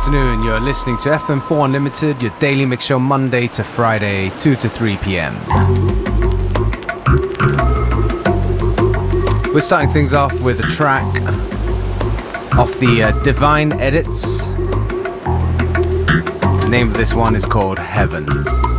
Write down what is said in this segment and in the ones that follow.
afternoon. You're listening to FM4 Unlimited, your daily mix show Monday to Friday, 2 to 3 p.m. We're starting things off with a track off the uh, Divine Edits. The name of this one is called Heaven.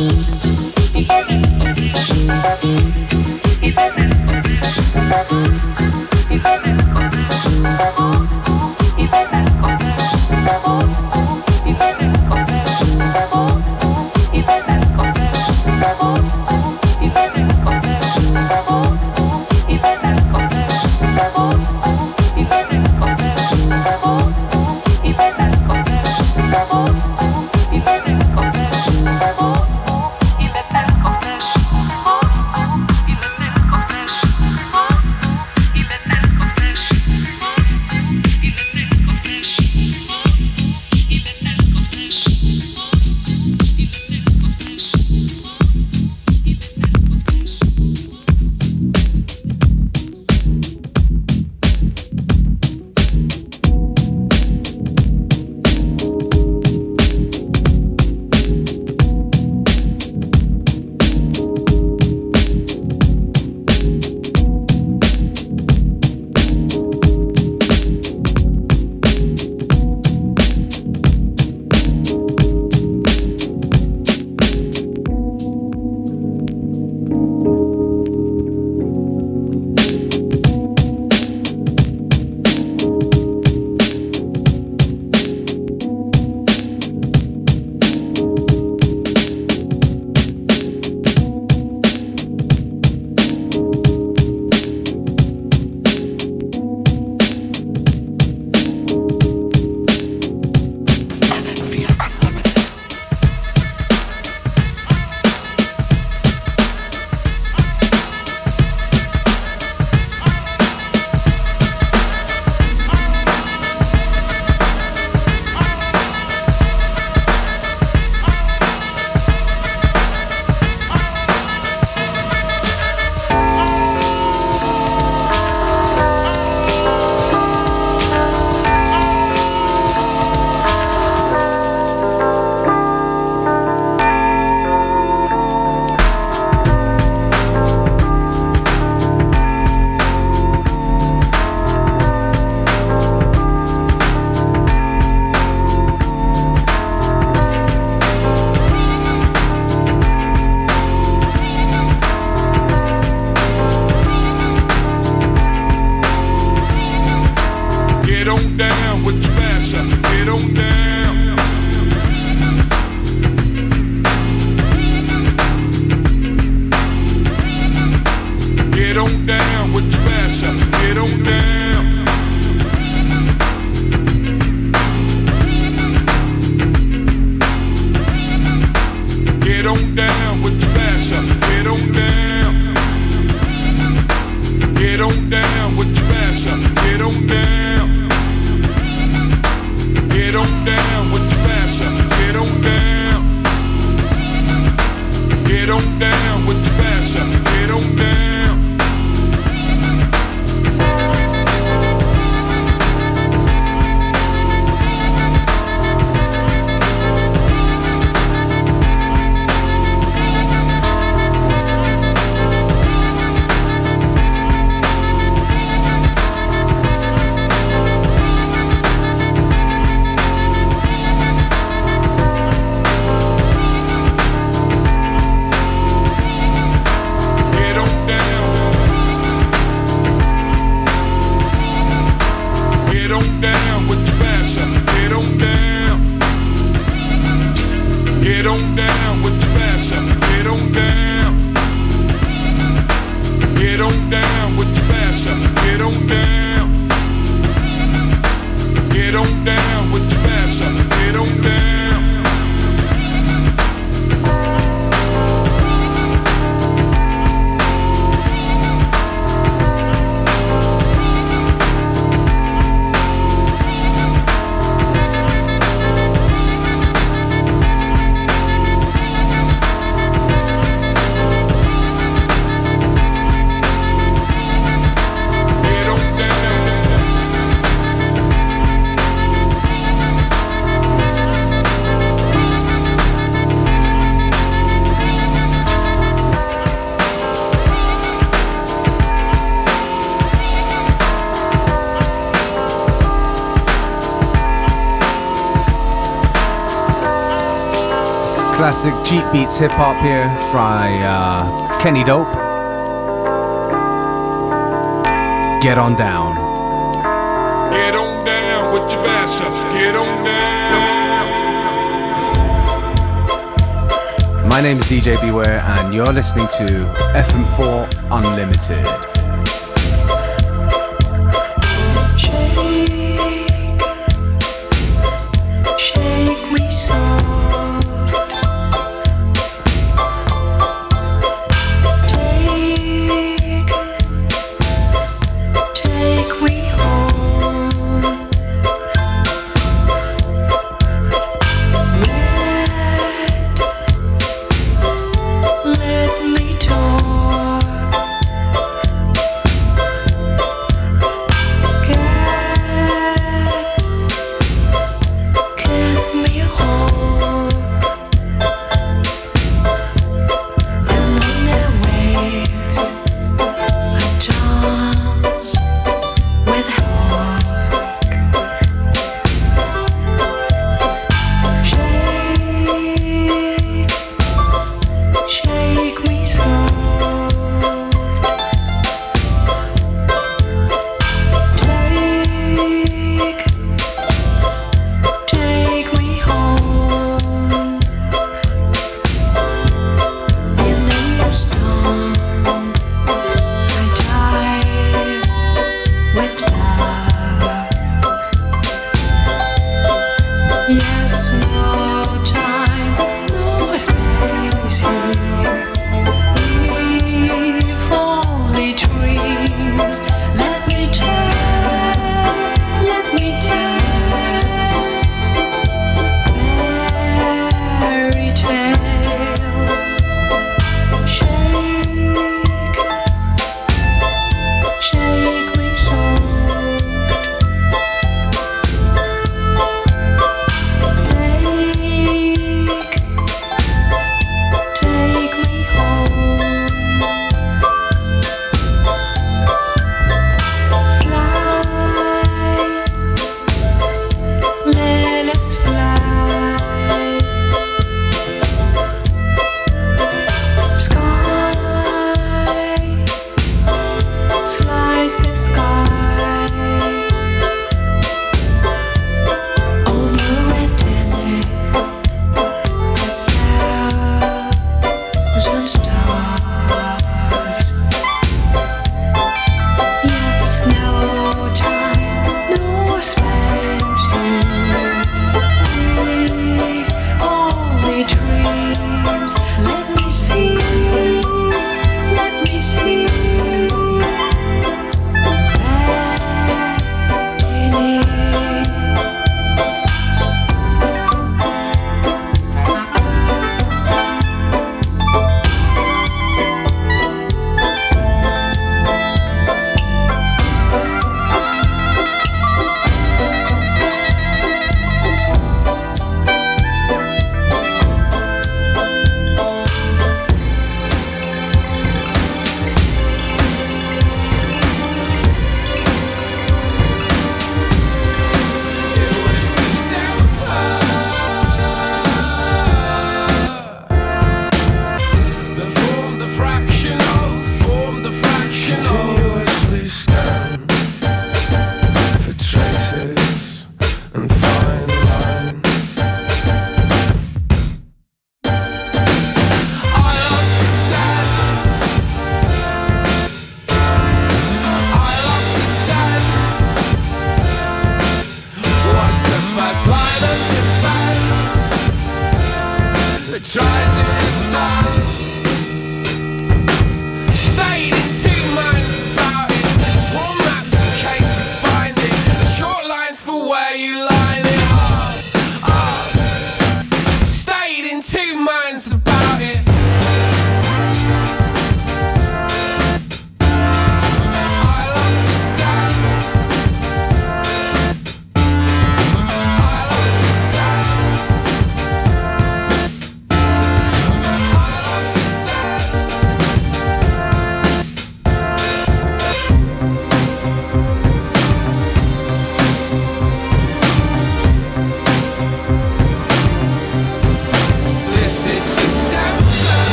Boom. Classic Jeep Beats hip hop here by uh, Kenny Dope. Get on down. Get on down with your master. Get on down. My name is DJ Beware, and you're listening to FM4 Unlimited.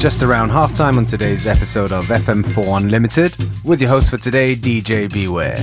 Just around halftime on today's episode of FM4 Unlimited with your host for today, DJ Beware.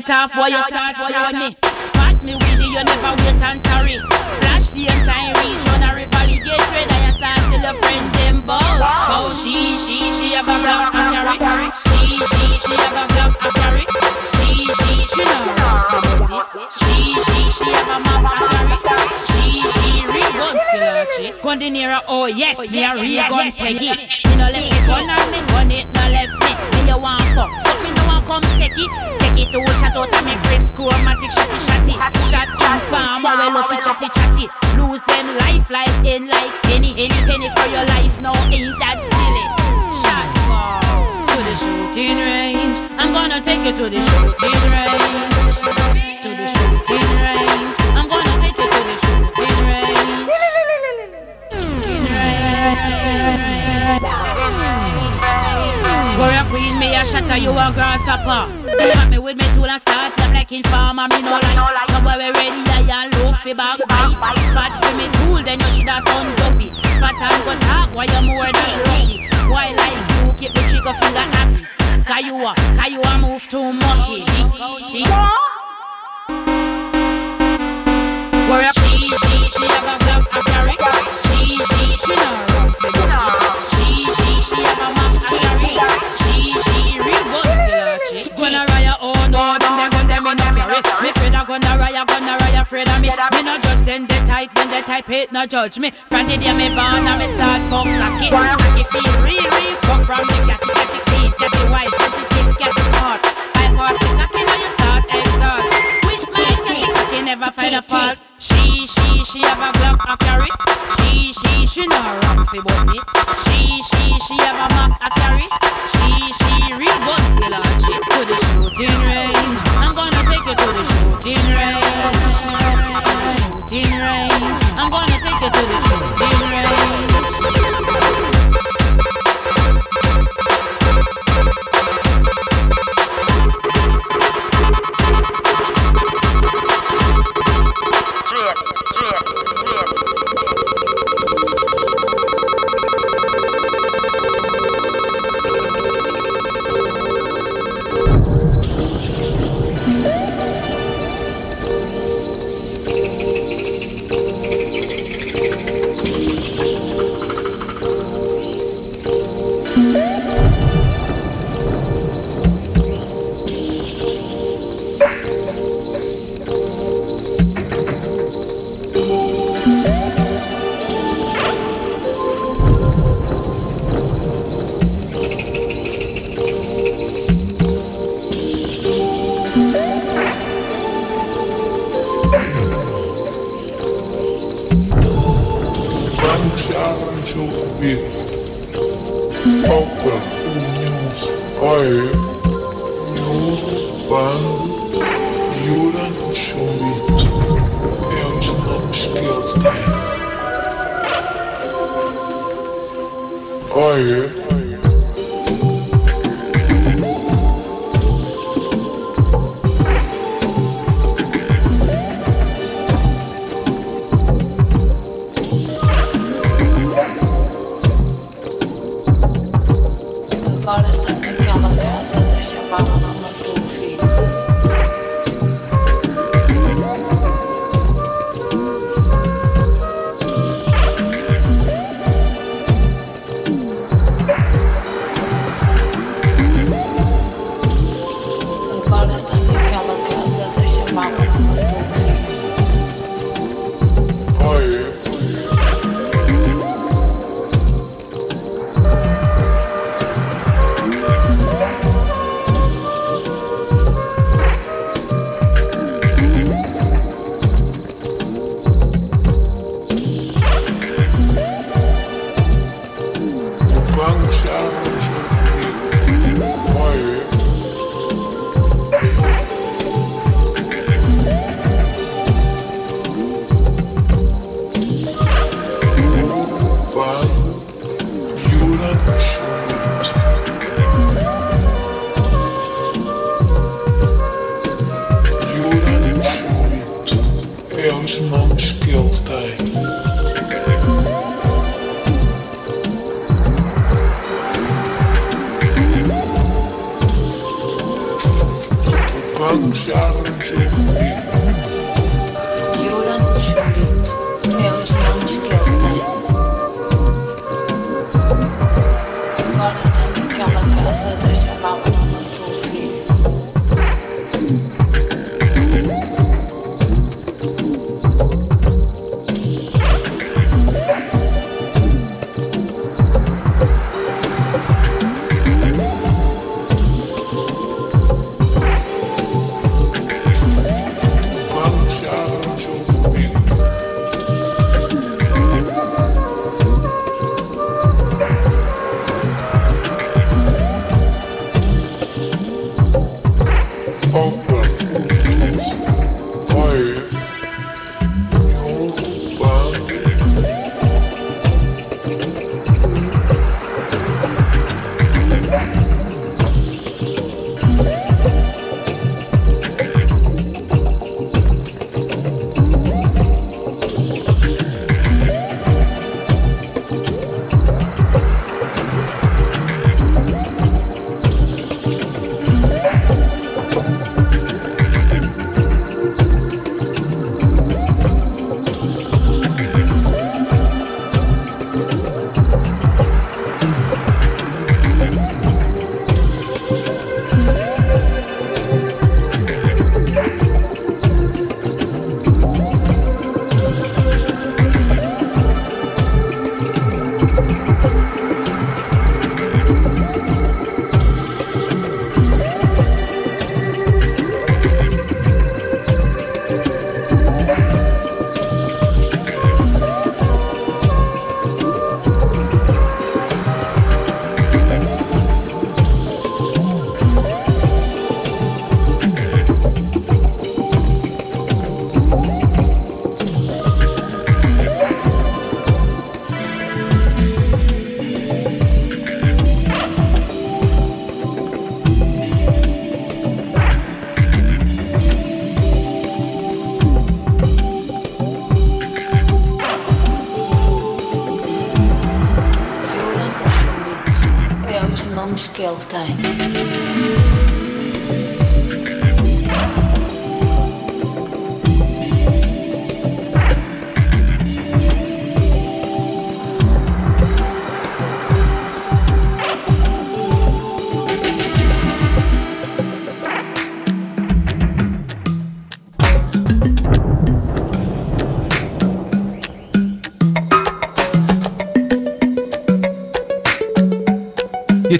It off, boy, you start following me. Spot me with it, you never wait and tarry. Flash same time, reach on a river, get trade, and you start till your friend them bow. Oh, she, she, she have a black and carry. She, she, she have a black and carry. She, she, she know She, she, she have a map and carry. She, she, real gun skill. Gun the nearer, oh yes, me a real gun peggy. Me no left me gun and me gun it no left me. Me you want fuck, fuck me come take it. Take it to chat out and me Chris chromatic shotty shotty. Shot in farm, oh well off it chatty chatty. Lose them life, life in like penny, any penny for your life. No, ain't that silly? Shot far to the shooting range. I'm gonna take you to the shooting range. Warrior queen, me a shatter, you a grasshopper. Come me with me tool and start them like informer, me no like. Come where we ready, I and low fi back bite. For me tool, then you shoulda done dopey. Spot and go talk, why you more than lucky. Why like you keep the trigger finger happy? Cause you a, cause you a move too mucky. She, she. Warrior she, she, she have a flap a carry. She, she, she no run for. She, have a map a carry. She, she killer chick. Gonna raya, oh no, them they gun them in a carry. Me afraid of gonna raya, gonna raya, afraid of me. Me no judge them, they tight, then they type it, no judge me. From the day me born, I me start fuck cocky. Cocky feel real, real fuck from the catty, catty clean, catty white, catty thin, catty smart. I pass the cocky, now you cocky never find a fault. She, she, she have a black a carry. She, she, she no run fi bossy. She, she, she have a map a carry. She, she real gun skill and she to the shooting range. I'm gonna take you to the shooting range. Shooting range. I'm gonna take you to the shooting range.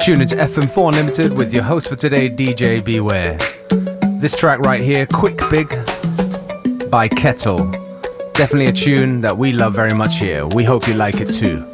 Tuning to FM4 Unlimited with your host for today, DJ Beware. This track right here, Quick Big by Kettle. Definitely a tune that we love very much here. We hope you like it too.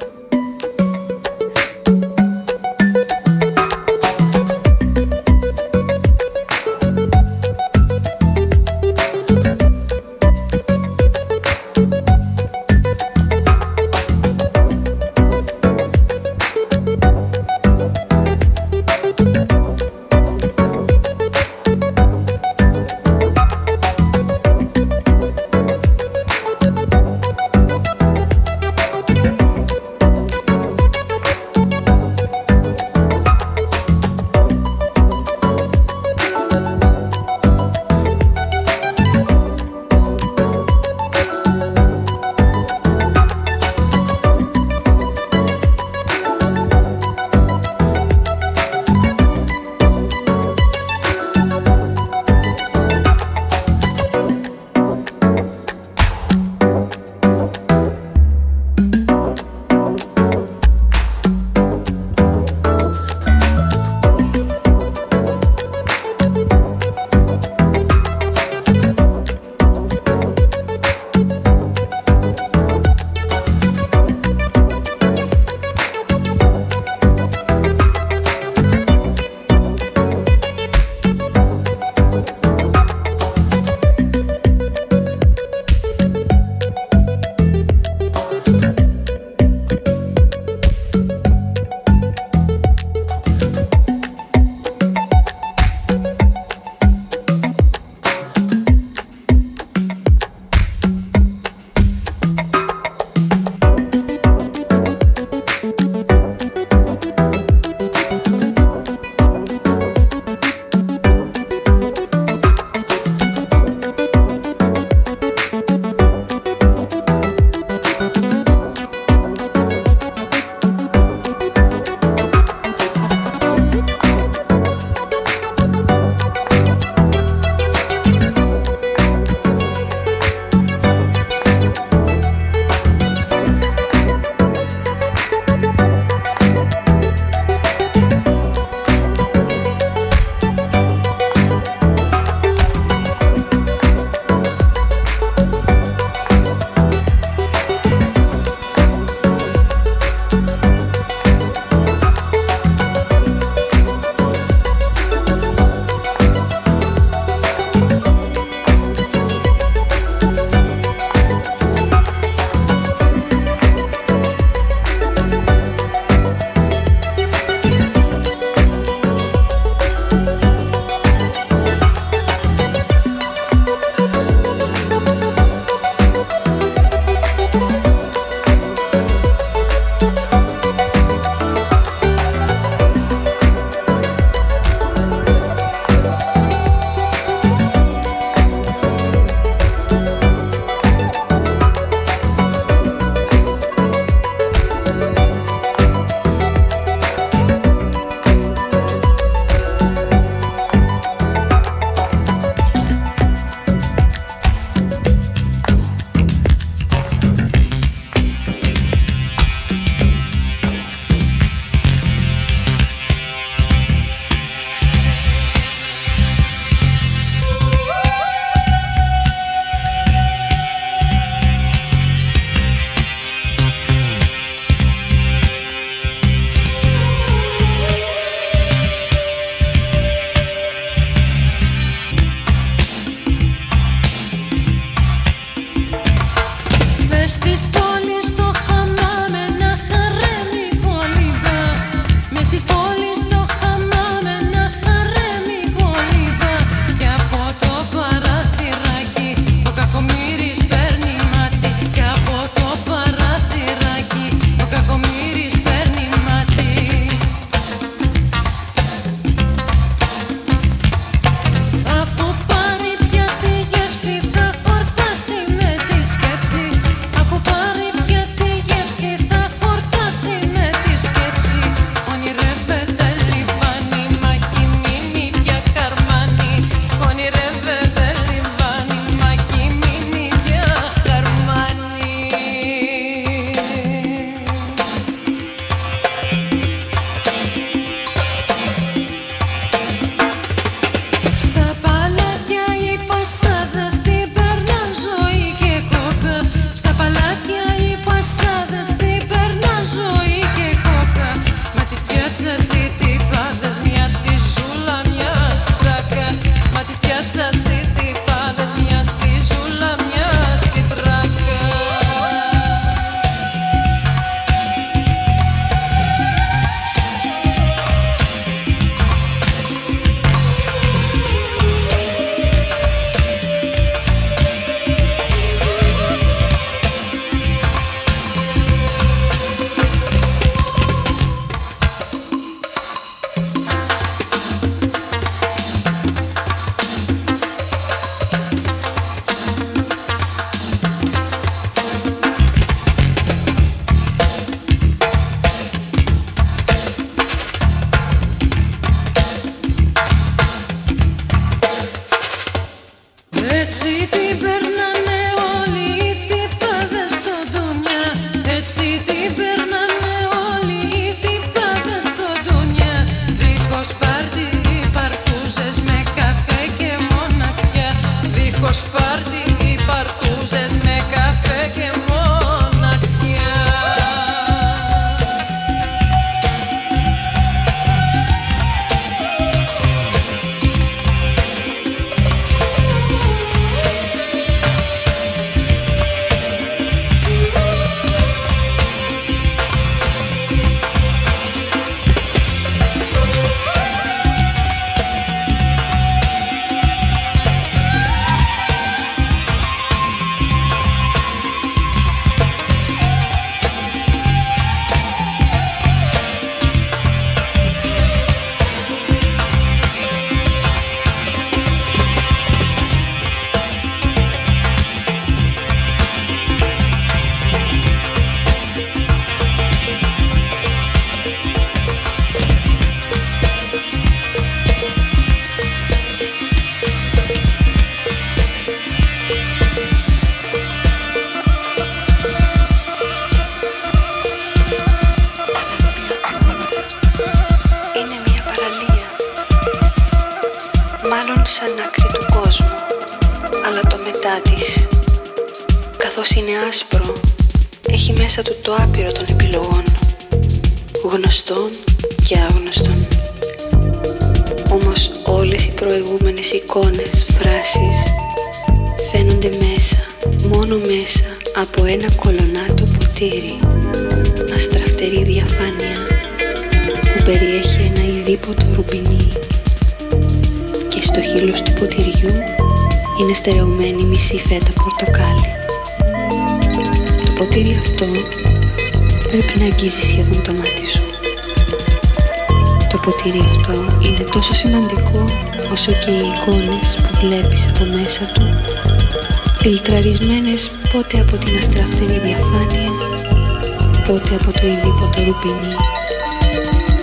Ειδήποτο ρουπινί.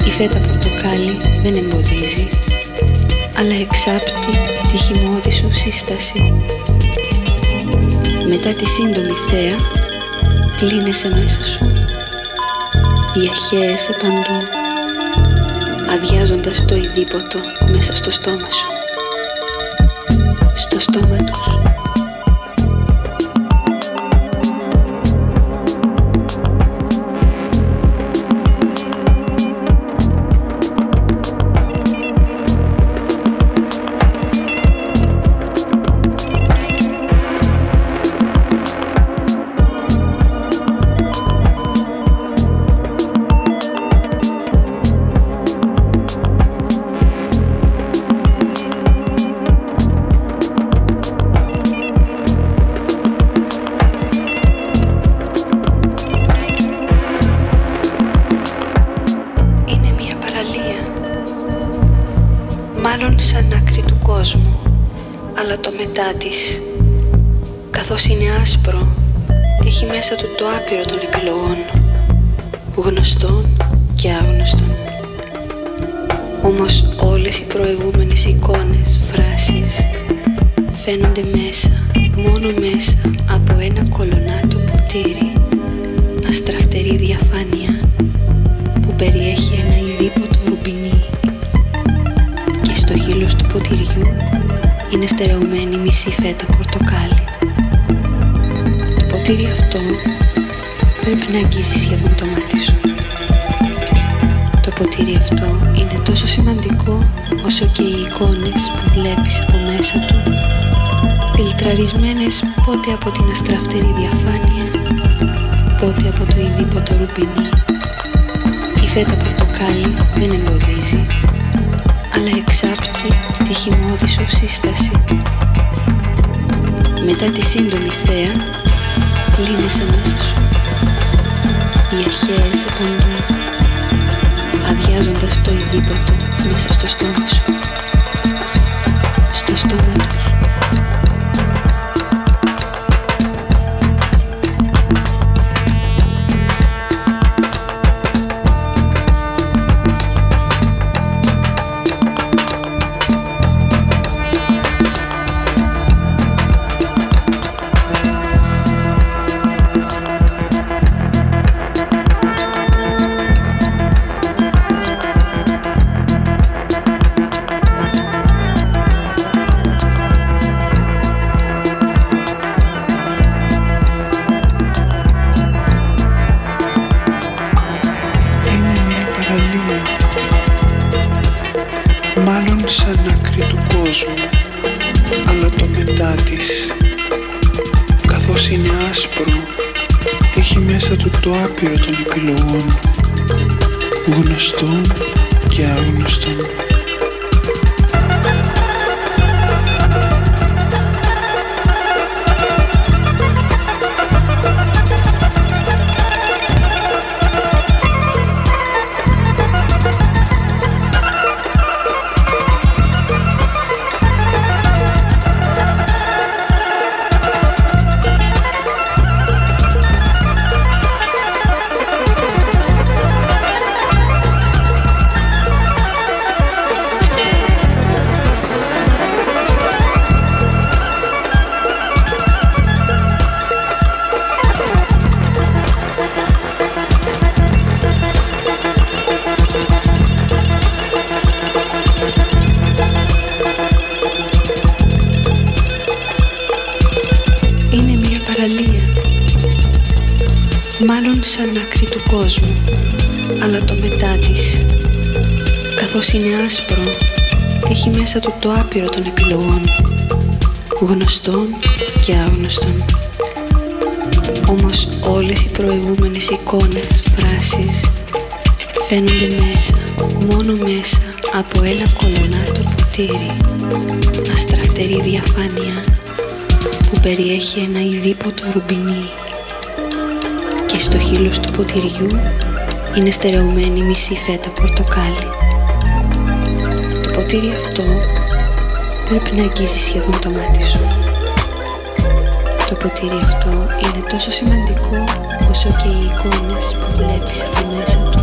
Η φέτα πορτοκάλι δεν εμποδίζει, αλλά εξάπτει τη χυμώδη σου σύσταση. Μετά τη σύντομη θέα, κλείνεσαι μέσα σου, διαχέεσαι παντού, αδειάζοντας το ειδήποτο μέσα στο στόμα σου. εξάπτη τη χυμόδησο σύσταση. Μετά τη σύντομη θέα, κλείνεσαι μέσα σου. Οι αρχαίες επαντούν, αδειάζοντας το ειδήποτο μέσα στο στόμα σου. Στο στόμα του. Κόσμου αλλά το μετά της. Καθώς είναι άσπρο έχει μέσα του το άπειρο των επιλογών γνωστών και άγνωστων. Όμως όλες οι προηγούμενες εικόνες, φράσεις φαίνονται μέσα, μόνο μέσα από ένα κολονάτο ποτήρι. Αστραφτερή διαφάνεια που περιέχει ένα ειδήποτο ρουμπινί. και στο χείλος του ποτηριού είναι στερεωμένη μισή φέτα πορτοκάλι. Το ποτήρι αυτό πρέπει να αγγίζει σχεδόν το μάτι σου. Το ποτήρι αυτό είναι τόσο σημαντικό όσο και οι εικόνες που βλέπεις από μέσα του.